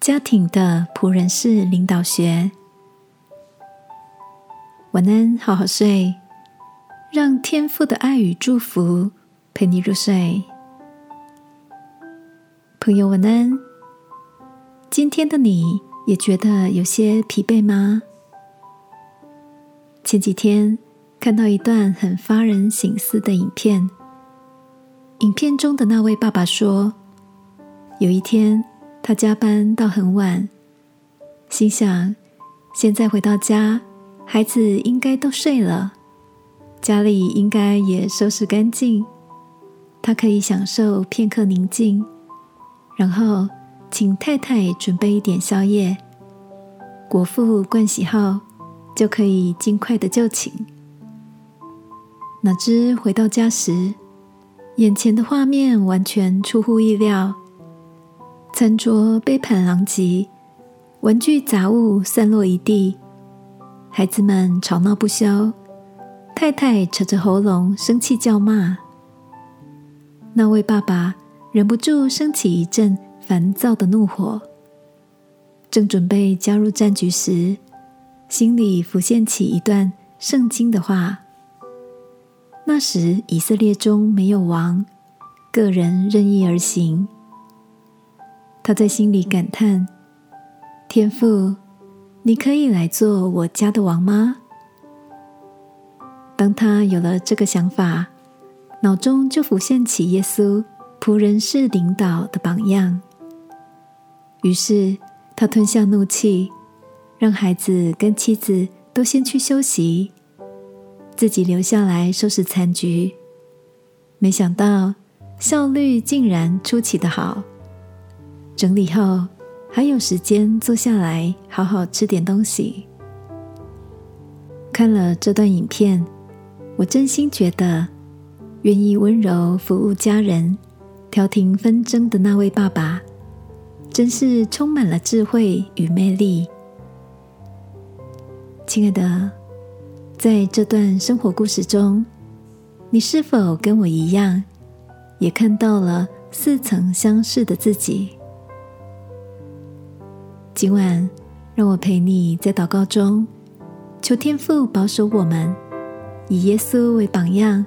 家庭的仆人式领导学。晚安，好好睡，让天父的爱与祝福陪你入睡。朋友，晚安。今天的你也觉得有些疲惫吗？前几天看到一段很发人省思的影片，影片中的那位爸爸说，有一天他加班到很晚，心想现在回到家。孩子应该都睡了，家里应该也收拾干净，他可以享受片刻宁静，然后请太太准备一点宵夜，国父盥洗后就可以尽快的就寝。哪知回到家时，眼前的画面完全出乎意料，餐桌杯盘狼藉，文具杂物散落一地。孩子们吵闹不休，太太扯着喉咙生气叫骂。那位爸爸忍不住升起一阵烦躁的怒火，正准备加入战局时，心里浮现起一段圣经的话：那时以色列中没有王，个人任意而行。他在心里感叹：天父。你可以来做我家的王吗？当他有了这个想法，脑中就浮现起耶稣仆人式领导的榜样。于是他吞下怒气，让孩子跟妻子都先去休息，自己留下来收拾残局。没想到效率竟然出奇的好，整理后。还有时间坐下来好好吃点东西。看了这段影片，我真心觉得，愿意温柔服务家人、调停纷争的那位爸爸，真是充满了智慧与魅力。亲爱的，在这段生活故事中，你是否跟我一样，也看到了似曾相识的自己？今晚，让我陪你在祷告中，求天父保守我们，以耶稣为榜样，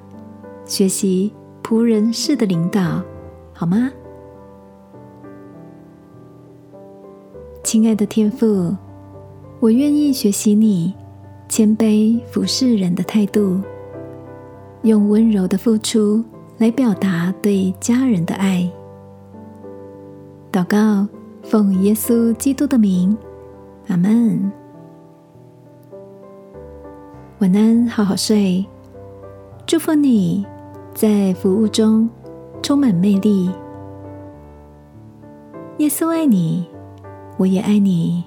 学习仆人式的领导，好吗？亲爱的天父，我愿意学习你谦卑服侍人的态度，用温柔的付出来表达对家人的爱。祷告。奉耶稣基督的名，阿门。晚安，好好睡。祝福你在服务中充满魅力。耶稣爱你，我也爱你。